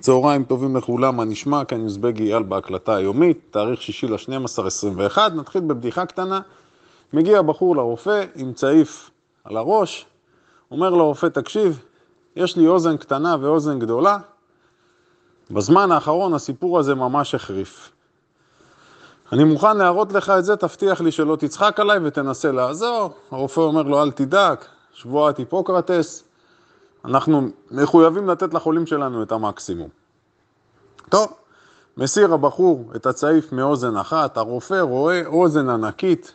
צהריים טובים לכולם, מה נשמע? כאן יוזבג אייל בהקלטה היומית, תאריך שישי לשנים עשר עשרים ואחד, נתחיל בבדיחה קטנה. מגיע בחור לרופא עם צעיף על הראש, אומר לרופא, תקשיב, יש לי אוזן קטנה ואוזן גדולה, בזמן האחרון הסיפור הזה ממש החריף. אני מוכן להראות לך את זה, תבטיח לי שלא תצחק עליי ותנסה לעזור. הרופא אומר לו, אל תדאג, שבועת היפוקרטס, אנחנו מחויבים לתת לחולים שלנו את המקסימום. טוב, מסיר הבחור את הצעיף מאוזן אחת, הרופא רואה אוזן ענקית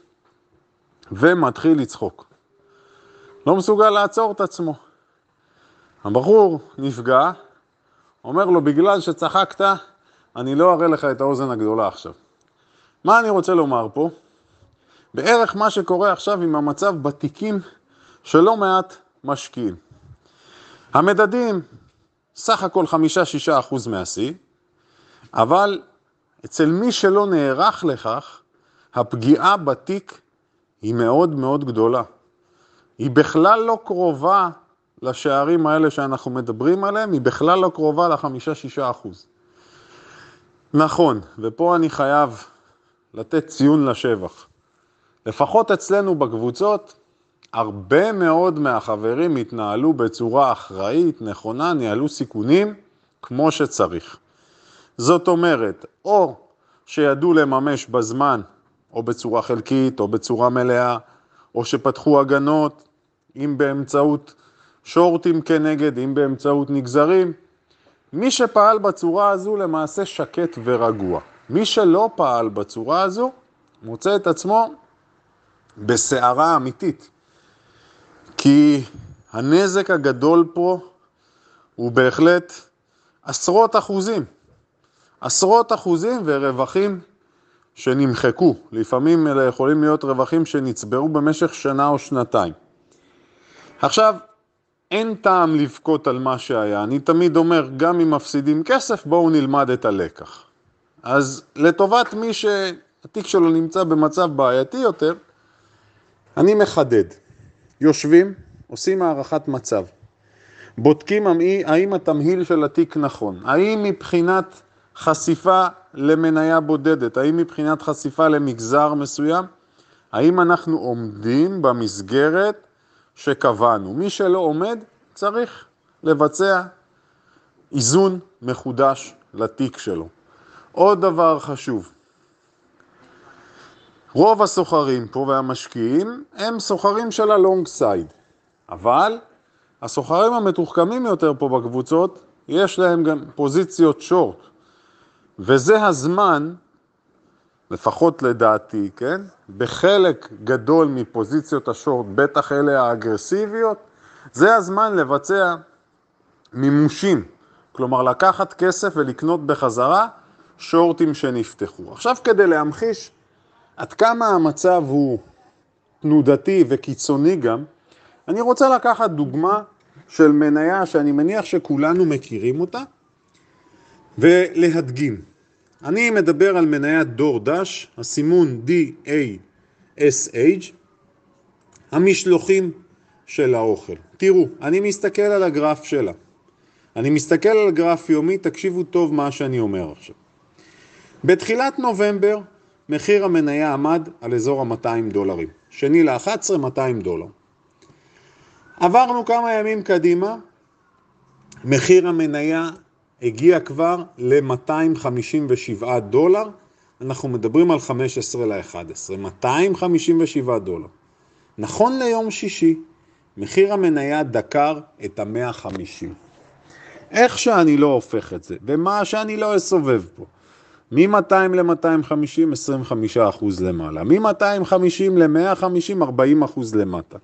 ומתחיל לצחוק. לא מסוגל לעצור את עצמו. הבחור נפגע, אומר לו, בגלל שצחקת, אני לא אראה לך את האוזן הגדולה עכשיו. מה אני רוצה לומר פה? בערך מה שקורה עכשיו עם המצב בתיקים של לא מעט משקיעים. המדדים, סך הכל 5-6% מהשיא, אבל אצל מי שלא נערך לכך, הפגיעה בתיק היא מאוד מאוד גדולה. היא בכלל לא קרובה לשערים האלה שאנחנו מדברים עליהם, היא בכלל לא קרובה לחמישה-שישה אחוז. נכון, ופה אני חייב לתת ציון לשבח. לפחות אצלנו בקבוצות, הרבה מאוד מהחברים התנהלו בצורה אחראית, נכונה, ניהלו סיכונים כמו שצריך. זאת אומרת, או שידעו לממש בזמן, או בצורה חלקית, או בצורה מלאה, או שפתחו הגנות, אם באמצעות שורטים כנגד, אם באמצעות נגזרים. מי שפעל בצורה הזו למעשה שקט ורגוע. מי שלא פעל בצורה הזו, מוצא את עצמו בסערה אמיתית. כי הנזק הגדול פה הוא בהחלט עשרות אחוזים. עשרות אחוזים ורווחים שנמחקו. לפעמים אלה יכולים להיות רווחים שנצברו במשך שנה או שנתיים. עכשיו, אין טעם לבכות על מה שהיה. אני תמיד אומר, גם אם מפסידים כסף, בואו נלמד את הלקח. אז לטובת מי שהתיק שלו נמצא במצב בעייתי יותר, אני מחדד. יושבים, עושים הערכת מצב. בודקים האם התמהיל של התיק נכון, האם מבחינת חשיפה למניה בודדת, האם מבחינת חשיפה למגזר מסוים, האם אנחנו עומדים במסגרת שקבענו. מי שלא עומד צריך לבצע איזון מחודש לתיק שלו. עוד דבר חשוב, רוב הסוחרים פה והמשקיעים הם סוחרים של הלונג סייד, אבל הסוחרים המתוחכמים יותר פה בקבוצות, יש להם גם פוזיציות שורט, וזה הזמן, לפחות לדעתי, כן? בחלק גדול מפוזיציות השורט, בטח אלה האגרסיביות, זה הזמן לבצע מימושים, כלומר לקחת כסף ולקנות בחזרה שורטים שנפתחו. עכשיו כדי להמחיש עד כמה המצב הוא תנודתי וקיצוני גם, אני רוצה לקחת דוגמה של מניה שאני מניח שכולנו מכירים אותה ולהדגים. אני מדבר על מניית דור דש, הסימון DASH, המשלוחים של האוכל. תראו, אני מסתכל על הגרף שלה. אני מסתכל על גרף יומי, תקשיבו טוב מה שאני אומר עכשיו. בתחילת נובמבר מחיר המניה עמד על אזור ה-200 דולרים. שני ל-11, 200 דולר. עברנו כמה ימים קדימה, מחיר המניה הגיע כבר ל-257 דולר, אנחנו מדברים על 15 ל-11, 257 דולר. נכון ליום שישי, מחיר המניה דקר את ה-150. איך שאני לא הופך את זה, ומה שאני לא אסובב פה, מ-200 ל-250, 25 אחוז למעלה, מ-250 ל-150, 40 אחוז למטה.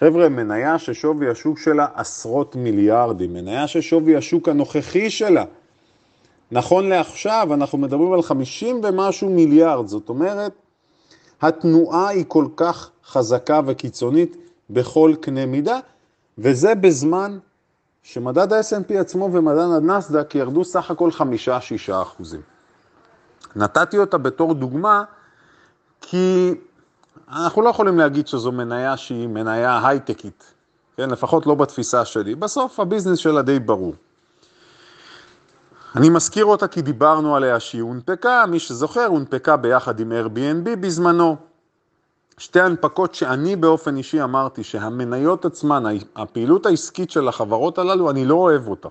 חבר'ה, מניה ששווי השוק שלה עשרות מיליארדים, מניה ששווי השוק הנוכחי שלה, נכון לעכשיו אנחנו מדברים על 50 ומשהו מיליארד, זאת אומרת, התנועה היא כל כך חזקה וקיצונית בכל קנה מידה, וזה בזמן שמדד ה-S&P עצמו ומדד הנסדק ירדו סך הכל 5-6 אחוזים. נתתי אותה בתור דוגמה כי אנחנו לא יכולים להגיד שזו מניה שהיא מניה הייטקית, כן? לפחות לא בתפיסה שלי. בסוף הביזנס שלה די ברור. אני מזכיר אותה כי דיברנו עליה שהיא הונפקה, מי שזוכר, הונפקה ביחד עם Airbnb בזמנו. שתי הנפקות שאני באופן אישי אמרתי שהמניות עצמן, הפעילות העסקית של החברות הללו, אני לא אוהב אותה.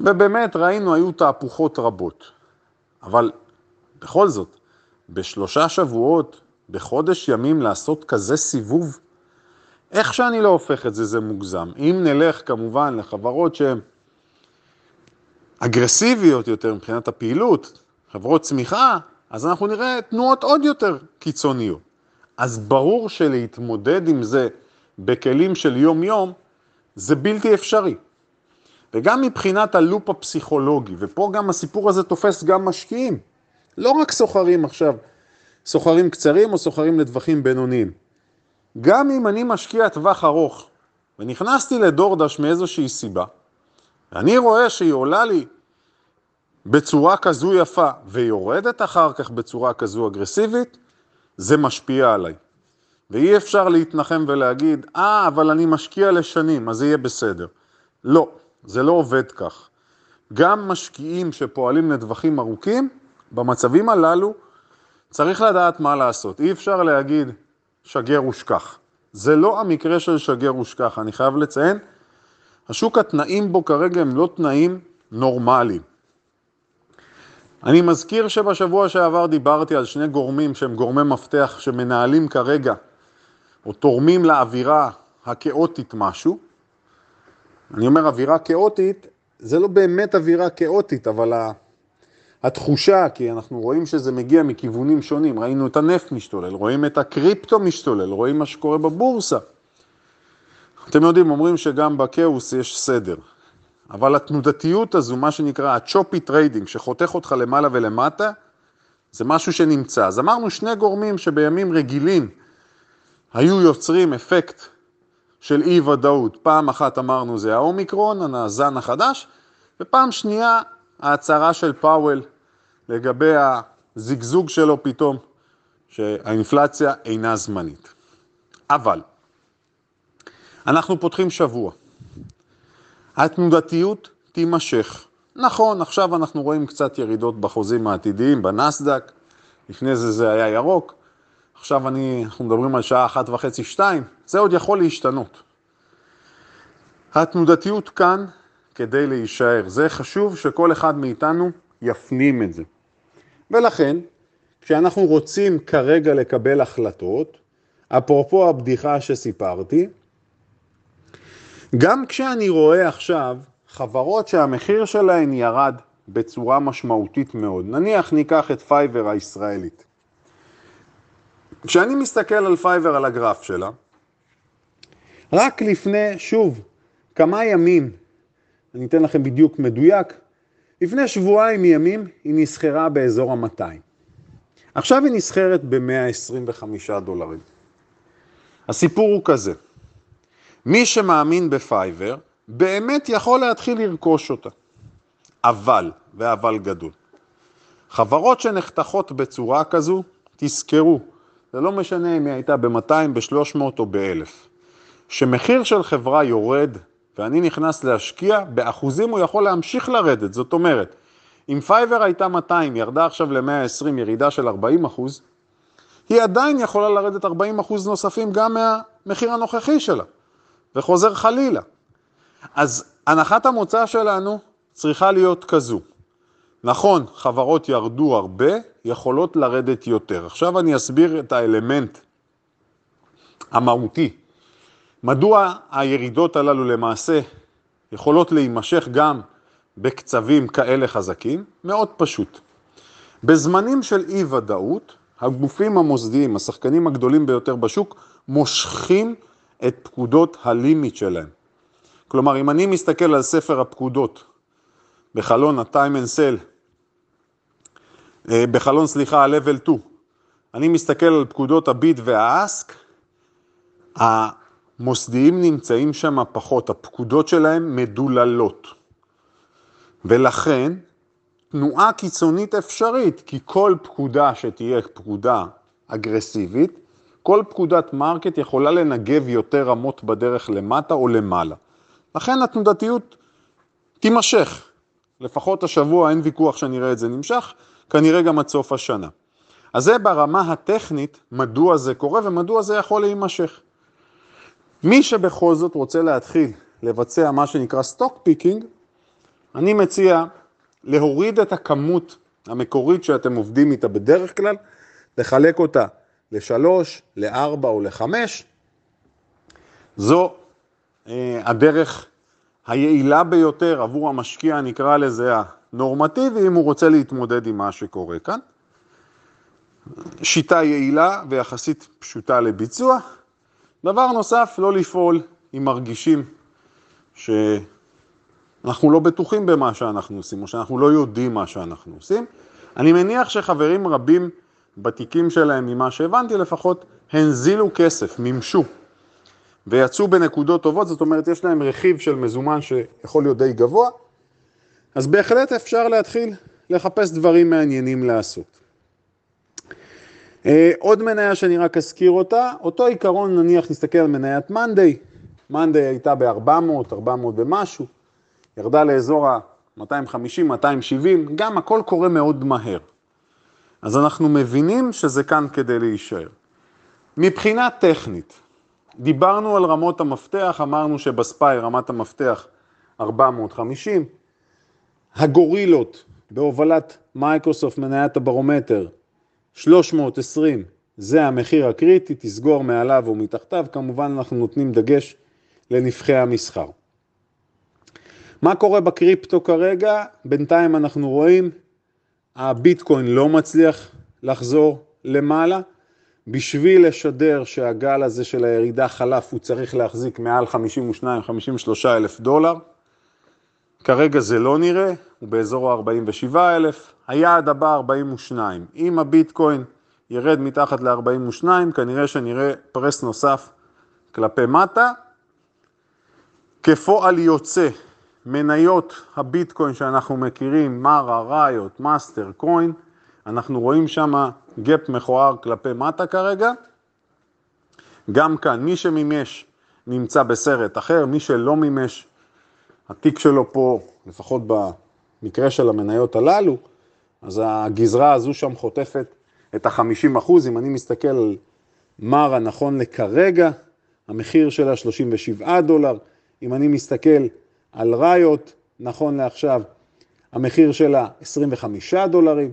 ובאמת ראינו, היו תהפוכות רבות. אבל בכל זאת, בשלושה שבועות, בחודש ימים לעשות כזה סיבוב, איך שאני לא הופך את זה, זה מוגזם. אם נלך כמובן לחברות שהן אגרסיביות יותר מבחינת הפעילות, חברות צמיחה, אז אנחנו נראה תנועות עוד יותר קיצוניות. אז ברור שלהתמודד עם זה בכלים של יום-יום, זה בלתי אפשרי. וגם מבחינת הלופ הפסיכולוגי, ופה גם הסיפור הזה תופס גם משקיעים, לא רק סוחרים עכשיו, סוחרים קצרים או סוחרים לטווחים בינוניים. גם אם אני משקיע טווח ארוך, ונכנסתי לדורדש מאיזושהי סיבה, ואני רואה שהיא עולה לי בצורה כזו יפה ויורדת אחר כך בצורה כזו אגרסיבית, זה משפיע עליי. ואי אפשר להתנחם ולהגיד, אה, אבל אני משקיע לשנים, אז זה יהיה בסדר. לא, זה לא עובד כך. גם משקיעים שפועלים לטווחים ארוכים, במצבים הללו צריך לדעת מה לעשות. אי אפשר להגיד, שגר ושכח. זה לא המקרה של שגר ושכח, אני חייב לציין, השוק התנאים בו כרגע הם לא תנאים נורמליים. אני מזכיר שבשבוע שעבר דיברתי על שני גורמים שהם גורמי מפתח שמנהלים כרגע או תורמים לאווירה הכאוטית משהו. אני אומר אווירה כאוטית, זה לא באמת אווירה כאוטית, אבל התחושה, כי אנחנו רואים שזה מגיע מכיוונים שונים, ראינו את הנפט משתולל, רואים את הקריפטו משתולל, רואים מה שקורה בבורסה. אתם יודעים, אומרים שגם בכאוס יש סדר. אבל התנודתיות הזו, מה שנקרא ה choppy trading, שחותך אותך למעלה ולמטה, זה משהו שנמצא. אז אמרנו שני גורמים שבימים רגילים היו יוצרים אפקט של אי ודאות. פעם אחת אמרנו זה האומיקרון, הזן החדש, ופעם שנייה ההצהרה של פאוול לגבי הזיגזוג שלו פתאום, שהאינפלציה אינה זמנית. אבל, אנחנו פותחים שבוע. התנודתיות תימשך. נכון, עכשיו אנחנו רואים קצת ירידות בחוזים העתידיים, בנסדק, לפני זה זה היה ירוק, עכשיו אני, אנחנו מדברים על שעה אחת וחצי, שתיים, זה עוד יכול להשתנות. התנודתיות כאן כדי להישאר, זה חשוב שכל אחד מאיתנו יפנים את זה. ולכן, כשאנחנו רוצים כרגע לקבל החלטות, אפרופו הבדיחה שסיפרתי, גם כשאני רואה עכשיו חברות שהמחיר שלהן ירד בצורה משמעותית מאוד, נניח ניקח את פייבר הישראלית. כשאני מסתכל על פייבר, על הגרף שלה, רק לפני, שוב, כמה ימים, אני אתן לכם בדיוק מדויק, לפני שבועיים ימים היא נסחרה באזור ה-200. עכשיו היא נסחרת ב-125 דולרים. הסיפור הוא כזה, מי שמאמין בפייבר, באמת יכול להתחיל לרכוש אותה. אבל, ואבל גדול, חברות שנחתכות בצורה כזו, תזכרו, זה לא משנה אם היא הייתה ב-200, ב-300 או ב-1000. שמחיר של חברה יורד, ואני נכנס להשקיע, באחוזים הוא יכול להמשיך לרדת. זאת אומרת, אם פייבר הייתה 200, ירדה עכשיו ל-120, ירידה של 40 אחוז, היא עדיין יכולה לרדת 40 אחוז נוספים גם מהמחיר הנוכחי שלה. וחוזר חלילה. אז הנחת המוצא שלנו צריכה להיות כזו. נכון, חברות ירדו הרבה, יכולות לרדת יותר. עכשיו אני אסביר את האלמנט המהותי. מדוע הירידות הללו למעשה יכולות להימשך גם בקצבים כאלה חזקים? מאוד פשוט. בזמנים של אי ודאות, הגופים המוסדיים, השחקנים הגדולים ביותר בשוק, מושכים את פקודות הלימיט שלהם. כלומר, אם אני מסתכל על ספר הפקודות בחלון ה-time and sell, בחלון, סליחה, ה-level 2, אני מסתכל על פקודות ה bid וה ask, המוסדיים נמצאים שם פחות, הפקודות שלהם מדוללות. ולכן, תנועה קיצונית אפשרית, כי כל פקודה שתהיה פקודה אגרסיבית, כל פקודת market יכולה לנגב יותר רמות בדרך למטה או למעלה. לכן התנודתיות תימשך, לפחות השבוע אין ויכוח שנראה את זה נמשך, כנראה גם עד סוף השנה. אז זה ברמה הטכנית, מדוע זה קורה ומדוע זה יכול להימשך. מי שבכל זאת רוצה להתחיל לבצע מה שנקרא stock picking, אני מציע להוריד את הכמות המקורית שאתם עובדים איתה בדרך כלל, לחלק אותה לשלוש, לארבע או לחמש. זו אה, הדרך היעילה ביותר עבור המשקיע, נקרא לזה הנורמטיבי, אם הוא רוצה להתמודד עם מה שקורה כאן. שיטה יעילה ויחסית פשוטה לביצוע. דבר נוסף, לא לפעול אם מרגישים שאנחנו לא בטוחים במה שאנחנו עושים, או שאנחנו לא יודעים מה שאנחנו עושים. אני מניח שחברים רבים בתיקים שלהם, ממה שהבנתי לפחות, הנזילו כסף, מימשו, ויצאו בנקודות טובות, זאת אומרת, יש להם רכיב של מזומן שיכול להיות די גבוה, אז בהחלט אפשר להתחיל לחפש דברים מעניינים לעשות. אה, עוד מניה שאני רק אזכיר אותה, אותו עיקרון נניח נסתכל על מניית מאנדיי, מאנדיי הייתה ב-400, 400 ומשהו, ירדה לאזור ה-250, 270, גם הכל קורה מאוד מהר. אז אנחנו מבינים שזה כאן כדי להישאר. מבחינה טכנית, דיברנו על רמות המפתח, אמרנו שבספיי רמת המפתח 450, הגורילות בהובלת מייקרוסופט מניית הברומטר 320 זה המחיר הקריטי, תסגור מעליו או מתחתיו, כמובן אנחנו נותנים דגש לנפחי המסחר. מה קורה בקריפטו כרגע? בינתיים אנחנו רואים הביטקוין לא מצליח לחזור למעלה. בשביל לשדר שהגל הזה של הירידה חלף, הוא צריך להחזיק מעל 52-53 אלף דולר. כרגע זה לא נראה, הוא באזור ה-47 אלף. היעד הבא 42. אם הביטקוין ירד מתחת ל-42, כנראה שנראה פרס נוסף כלפי מטה. כפועל יוצא, מניות הביטקוין שאנחנו מכירים, מרה, ראיוט, מאסטר, קוין, אנחנו רואים שם gap מכוער כלפי מטה כרגע. גם כאן, מי שמימש נמצא בסרט אחר, מי שלא מימש, התיק שלו פה, לפחות במקרה של המניות הללו, אז הגזרה הזו שם חוטפת את ה-50 אחוז. אם אני מסתכל על מרה נכון לכרגע, המחיר שלה 37 דולר. אם אני מסתכל על ראיות, נכון לעכשיו, המחיר שלה 25 דולרים,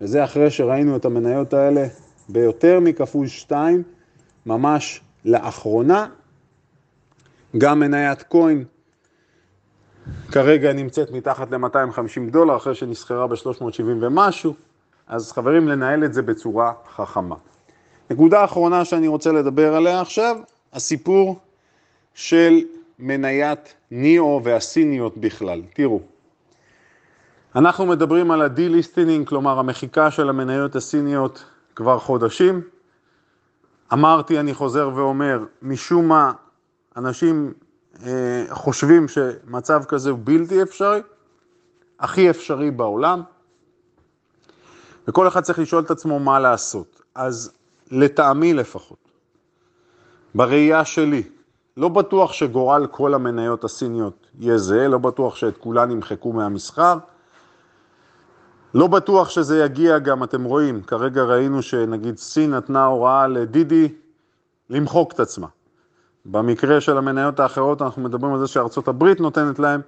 וזה אחרי שראינו את המניות האלה ביותר מכפול 2, ממש לאחרונה. גם מניית קוין כרגע נמצאת מתחת ל-250 דולר, אחרי שנסחרה ב-370 ומשהו, אז חברים, לנהל את זה בצורה חכמה. נקודה אחרונה שאני רוצה לדבר עליה עכשיו, הסיפור של מניית ניאו והסיניות בכלל. תראו, אנחנו מדברים על הדי-ליסטינינג, כלומר המחיקה של המניות הסיניות כבר חודשים. אמרתי, אני חוזר ואומר, משום מה אנשים חושבים שמצב כזה הוא בלתי אפשרי, הכי אפשרי בעולם, וכל אחד צריך לשאול את עצמו מה לעשות. אז לטעמי לפחות, בראייה שלי, לא בטוח שגורל כל המניות הסיניות יהיה זהה, לא בטוח שאת כולן ימחקו מהמסחר, לא בטוח שזה יגיע גם, אתם רואים, כרגע ראינו שנגיד סין נתנה הוראה לדידי למחוק את עצמה. במקרה של המניות האחרות אנחנו מדברים על זה שארצות הברית נותנת להם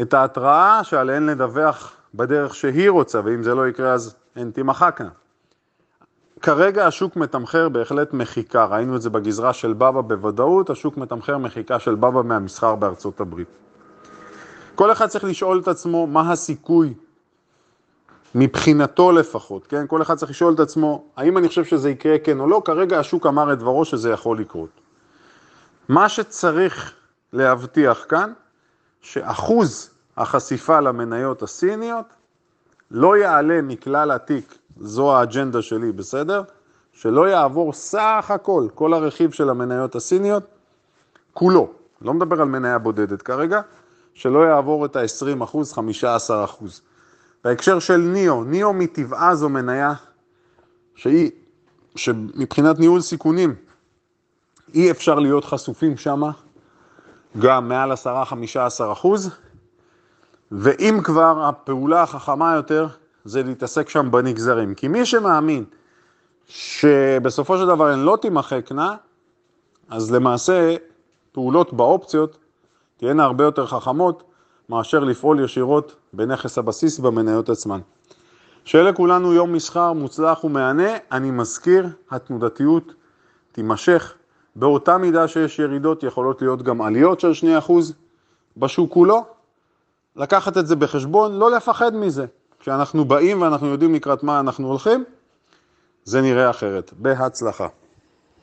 את ההתראה שעליהן לדווח בדרך שהיא רוצה, ואם זה לא יקרה אז הן תימחקנה. כרגע השוק מתמחר בהחלט מחיקה, ראינו את זה בגזרה של בבא בוודאות, השוק מתמחר מחיקה של בבא מהמסחר בארצות הברית. כל אחד צריך לשאול את עצמו מה הסיכוי, מבחינתו לפחות, כן? כל אחד צריך לשאול את עצמו, האם אני חושב שזה יקרה כן או לא, כרגע השוק אמר את דברו שזה יכול לקרות. מה שצריך להבטיח כאן, שאחוז החשיפה למניות הסיניות לא יעלה מכלל התיק, זו האג'נדה שלי, בסדר? שלא יעבור סך הכל, כל הרכיב של המניות הסיניות, כולו, לא מדבר על מניה בודדת כרגע, שלא יעבור את ה-20 אחוז, 15 אחוז. בהקשר של ניאו, ניאו מטבעה זו מניה שהיא, שמבחינת ניהול סיכונים, אי אפשר להיות חשופים שם גם מעל 10-15 אחוז, ואם כבר, הפעולה החכמה יותר זה להתעסק שם בנגזרים. כי מי שמאמין שבסופו של דבר הן לא תימחקנה, אז למעשה פעולות באופציות תהיינה הרבה יותר חכמות מאשר לפעול ישירות בנכס הבסיס במניות עצמן. שיהיה לכולנו יום מסחר מוצלח ומהנה, אני מזכיר, התנודתיות תימשך. באותה מידה שיש ירידות, יכולות להיות גם עליות של 2% בשוק כולו. לקחת את זה בחשבון, לא לפחד מזה. כשאנחנו באים ואנחנו יודעים לקראת מה אנחנו הולכים, זה נראה אחרת. בהצלחה.